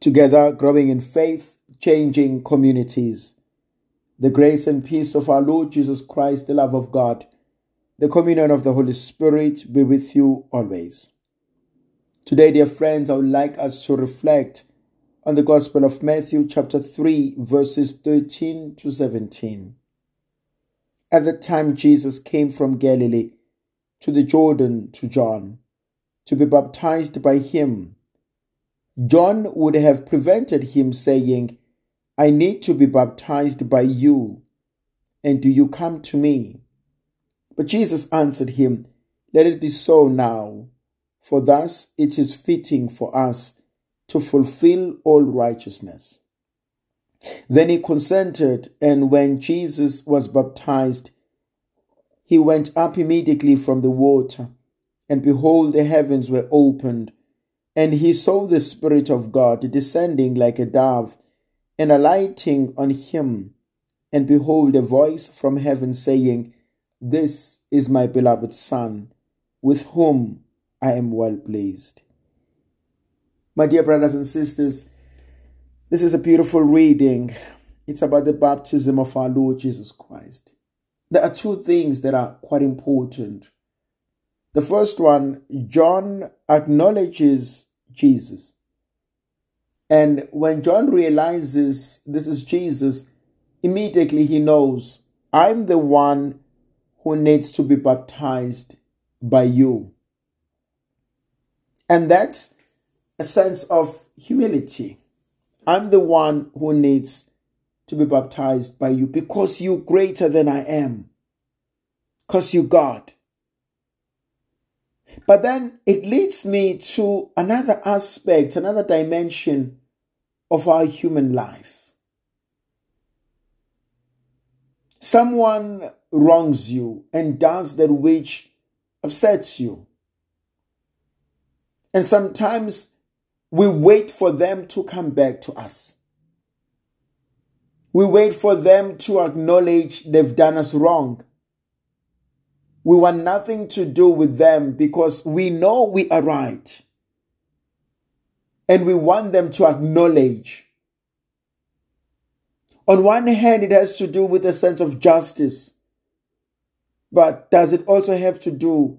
together growing in faith, changing communities. The grace and peace of our Lord Jesus Christ, the love of God, the communion of the Holy Spirit be with you always. Today, dear friends, I would like us to reflect on the Gospel of Matthew, chapter 3, verses 13 to 17. At that time, Jesus came from Galilee to the Jordan to John to be baptized by him. John would have prevented him, saying, I need to be baptized by you, and do you come to me? But Jesus answered him, Let it be so now, for thus it is fitting for us to fulfill all righteousness. Then he consented, and when Jesus was baptized, he went up immediately from the water, and behold, the heavens were opened, and he saw the Spirit of God descending like a dove and alighting on him. And behold, a voice from heaven saying, This is my beloved Son, with whom I am well pleased. My dear brothers and sisters, this is a beautiful reading. It's about the baptism of our Lord Jesus Christ. There are two things that are quite important. The first one, John acknowledges Jesus. And when John realizes this is Jesus, immediately he knows, I'm the one who needs to be baptized by you. And that's a sense of humility. I'm the one who needs to be baptized by you because you're greater than I am, because you're God. But then it leads me to another aspect, another dimension of our human life. Someone wrongs you and does that which upsets you. And sometimes we wait for them to come back to us. We wait for them to acknowledge they've done us wrong. We want nothing to do with them because we know we are right. And we want them to acknowledge. On one hand, it has to do with a sense of justice. But does it also have to do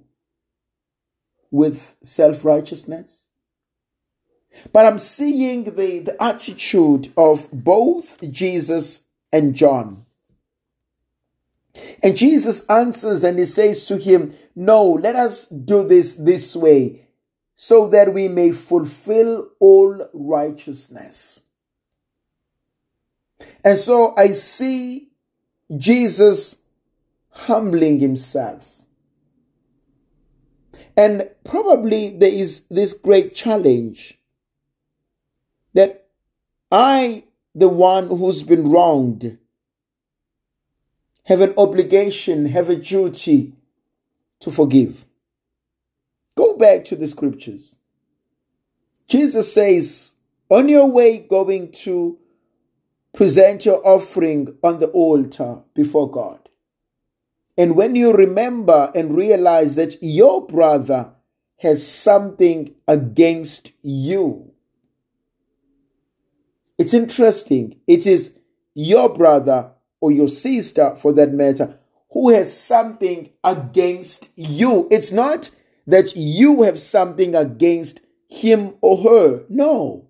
with self righteousness? But I'm seeing the, the attitude of both Jesus and John. And Jesus answers and he says to him, No, let us do this this way so that we may fulfill all righteousness. And so I see Jesus humbling himself. And probably there is this great challenge that I, the one who's been wronged, have an obligation, have a duty to forgive. Go back to the scriptures. Jesus says, on your way going to present your offering on the altar before God. And when you remember and realize that your brother has something against you, it's interesting. It is your brother or your sister, for that matter, who has something against you. It's not that you have something against him or her. No.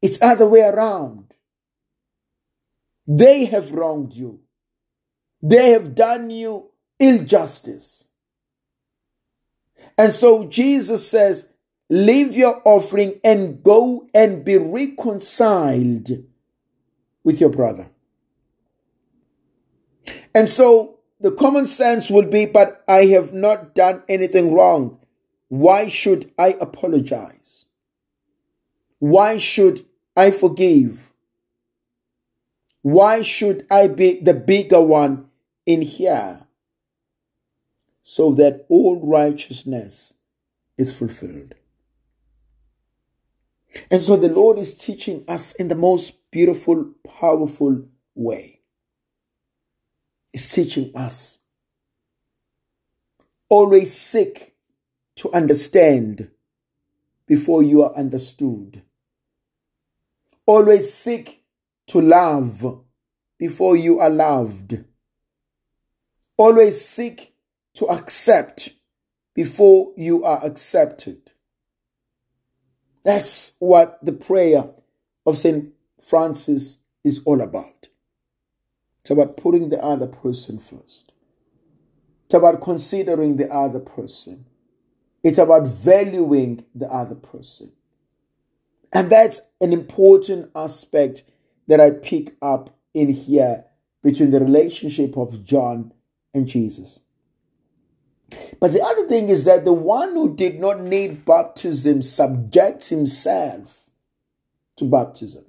It's other way around. They have wronged you. They have done you injustice. And so Jesus says, leave your offering and go and be reconciled with your brother. And so the common sense would be, but I have not done anything wrong. Why should I apologize? Why should I forgive? Why should I be the bigger one in here? So that all righteousness is fulfilled. And so the Lord is teaching us in the most beautiful, powerful way. He's teaching us. Always seek to understand before you are understood. Always seek to love before you are loved. Always seek to accept before you are accepted. That's what the prayer of St. Francis is all about. It's about putting the other person first. It's about considering the other person. It's about valuing the other person. And that's an important aspect that I pick up in here between the relationship of John and Jesus. But the other thing is that the one who did not need baptism subjects himself to baptism.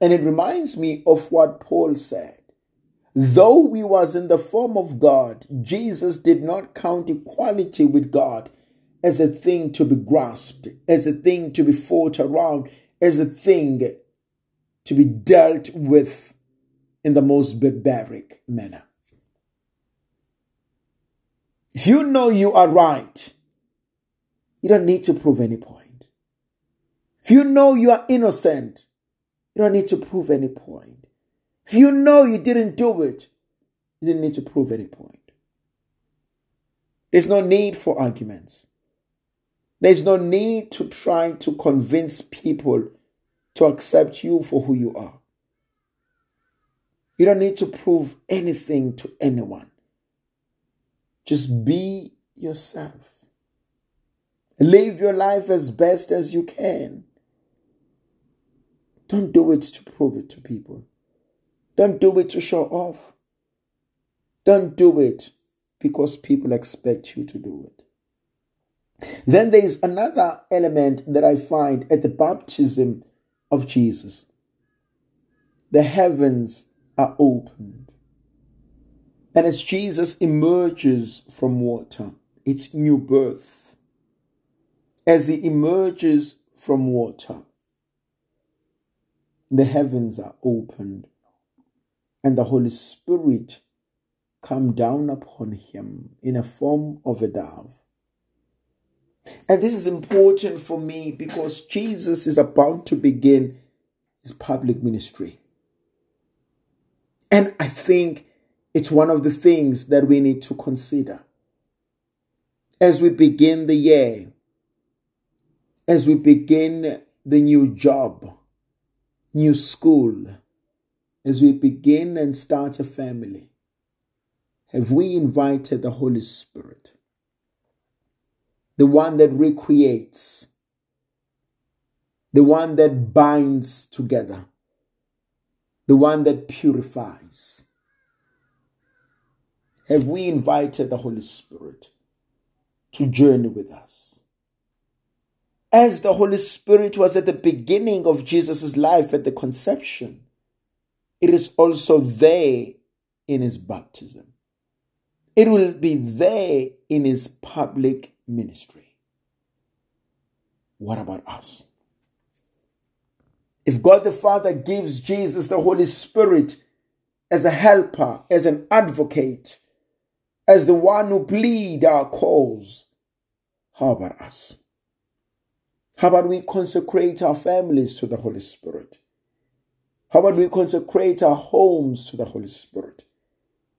And it reminds me of what Paul said. Though we was in the form of God, Jesus did not count equality with God as a thing to be grasped, as a thing to be fought around, as a thing to be dealt with in the most barbaric manner. If you know you are right, you don't need to prove any point. If you know you are innocent, you don't need to prove any point. If you know you didn't do it, you didn't need to prove any point. There's no need for arguments. There's no need to try to convince people to accept you for who you are. You don't need to prove anything to anyone. Just be yourself. Live your life as best as you can. Don't do it to prove it to people. Don't do it to show off. Don't do it because people expect you to do it. Then there is another element that I find at the baptism of Jesus. The heavens are opened. And as Jesus emerges from water, it's new birth. As he emerges from water, the heavens are opened and the Holy Spirit come down upon him in a form of a dove. And this is important for me because Jesus is about to begin his public ministry. And I think it's one of the things that we need to consider as we begin the year, as we begin the new job, new school, as we begin and start a family, have we invited the Holy Spirit, the one that recreates, the one that binds together, the one that purifies? Have we invited the Holy Spirit to journey with us? As the Holy Spirit was at the beginning of Jesus' life at the conception, it is also there in his baptism. It will be there in his public ministry. What about us? If God the Father gives Jesus the Holy Spirit as a helper, as an advocate, as the one who plead our cause, how about us? How about we consecrate our families to the Holy Spirit? How about we consecrate our homes to the Holy Spirit?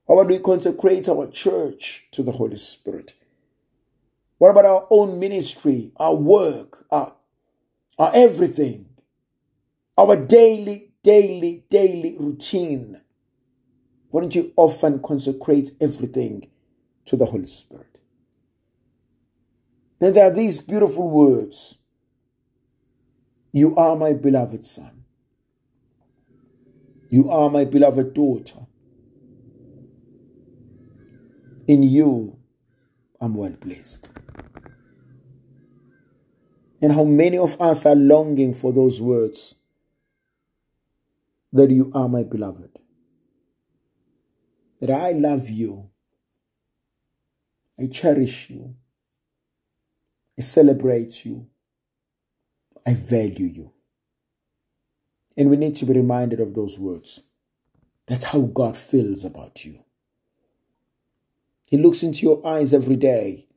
How about we consecrate our church to the Holy Spirit? What about our own ministry, our work, our, our everything, our daily, daily, daily routine? Why don't you often consecrate everything to the Holy Spirit? Then there are these beautiful words you are my beloved son. You are my beloved daughter. In you, I'm well pleased. And how many of us are longing for those words that you are my beloved, that I love you, I cherish you, I celebrate you. I value you. And we need to be reminded of those words. That's how God feels about you. He looks into your eyes every day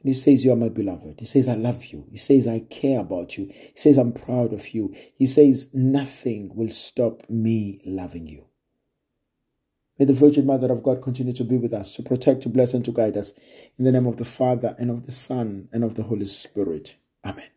And he says, You are my beloved. He says, I love you. He says, I care about you. He says, I'm proud of you. He says, Nothing will stop me loving you. May the Virgin Mother of God continue to be with us, to protect, to bless, and to guide us. In the name of the Father, and of the Son, and of the Holy Spirit. Amen.